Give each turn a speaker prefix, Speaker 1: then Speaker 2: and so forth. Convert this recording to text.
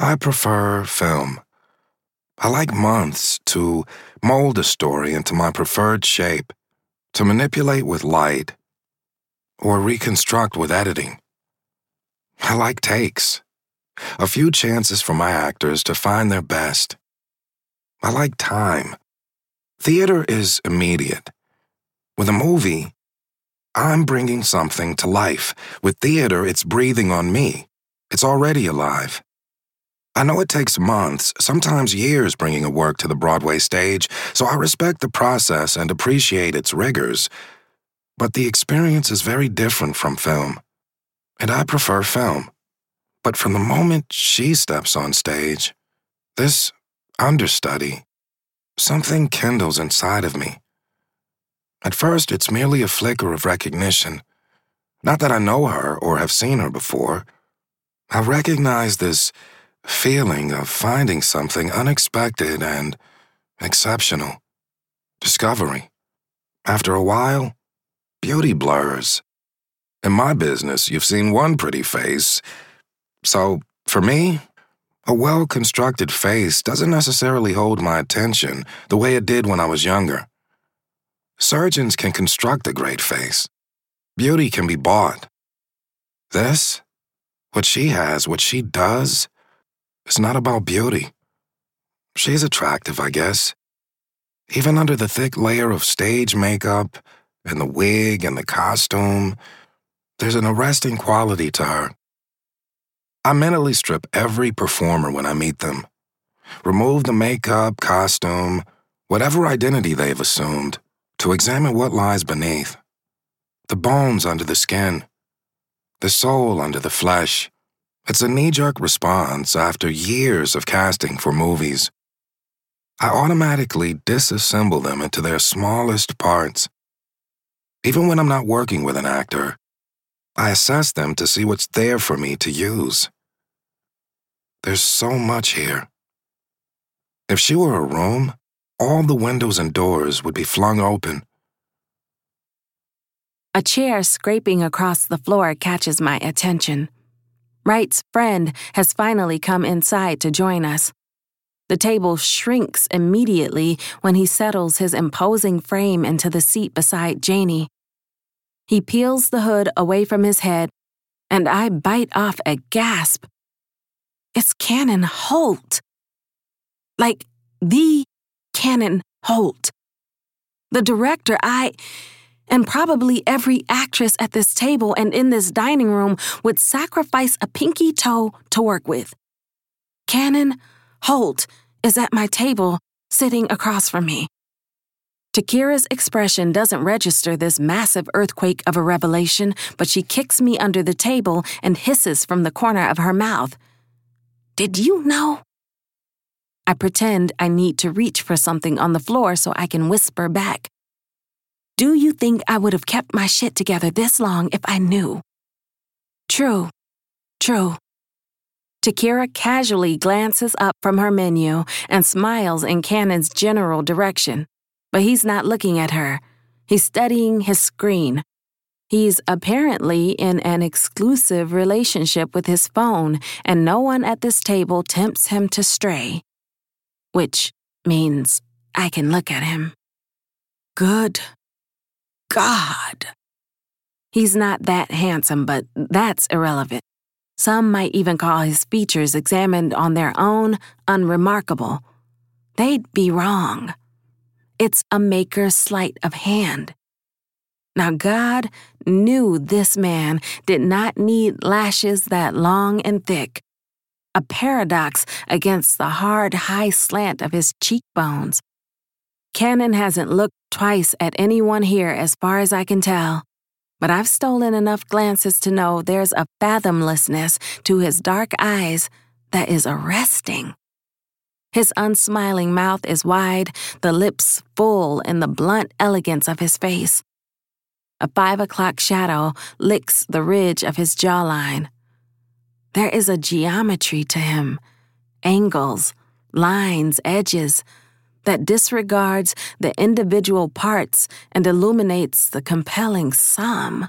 Speaker 1: I prefer film. I like months to mold a story into my preferred shape, to manipulate with light, or reconstruct with editing. I like takes, a few chances for my actors to find their best. I like time. Theater is immediate. With a movie, I'm bringing something to life. With theater, it's breathing on me. It's already alive. I know it takes months, sometimes years, bringing a work to the Broadway stage, so I respect the process and appreciate its rigors. But the experience is very different from film. And I prefer film. But from the moment she steps on stage, this understudy, something kindles inside of me. At first, it's merely a flicker of recognition. Not that I know her or have seen her before. I recognize this feeling of finding something unexpected and exceptional. Discovery. After a while, beauty blurs. In my business, you've seen one pretty face. So, for me, a well constructed face doesn't necessarily hold my attention the way it did when I was younger. Surgeons can construct a great face. Beauty can be bought. This, what she has, what she does, is not about beauty. She's attractive, I guess. Even under the thick layer of stage makeup and the wig and the costume, there's an arresting quality to her. I mentally strip every performer when I meet them. Remove the makeup, costume, whatever identity they've assumed to examine what lies beneath the bones under the skin, the soul under the flesh. It's a knee jerk response after years of casting for movies. I automatically disassemble them into their smallest parts. Even when I'm not working with an actor, I assess them to see what's there for me to use. There's so much here. If she were a room, all the windows and doors would be flung open.
Speaker 2: A chair scraping across the floor catches my attention. Wright's friend has finally come inside to join us. The table shrinks immediately when he settles his imposing frame into the seat beside Janie. He peels the hood away from his head, and I bite off a gasp. It's Canon Holt. Like the Canon Holt. The director I, and probably every actress at this table and in this dining room would sacrifice a pinky toe to work with. Canon Holt is at my table, sitting across from me. Takira's expression doesn't register this massive earthquake of a revelation, but she kicks me under the table and hisses from the corner of her mouth. Did you know? I pretend I need to reach for something on the floor so I can whisper back. Do you think I would have kept my shit together this long if I knew? True. True. Takira casually glances up from her menu and smiles in Canon's general direction, but he's not looking at her. He's studying his screen. He's apparently in an exclusive relationship with his phone, and no one at this table tempts him to stray which means I can look at him. Good God. He's not that handsome, but that's irrelevant. Some might even call his features examined on their own unremarkable. They'd be wrong. It's a maker's sleight of hand. Now, God knew this man did not need lashes that long and thick a paradox against the hard, high slant of his cheekbones. Canon hasn't looked twice at anyone here as far as I can tell, but I've stolen enough glances to know there's a fathomlessness to his dark eyes that is arresting. His unsmiling mouth is wide, the lips full in the blunt elegance of his face. A five o'clock shadow licks the ridge of his jawline. There is a geometry to him, angles, lines, edges, that disregards the individual parts and illuminates the compelling sum.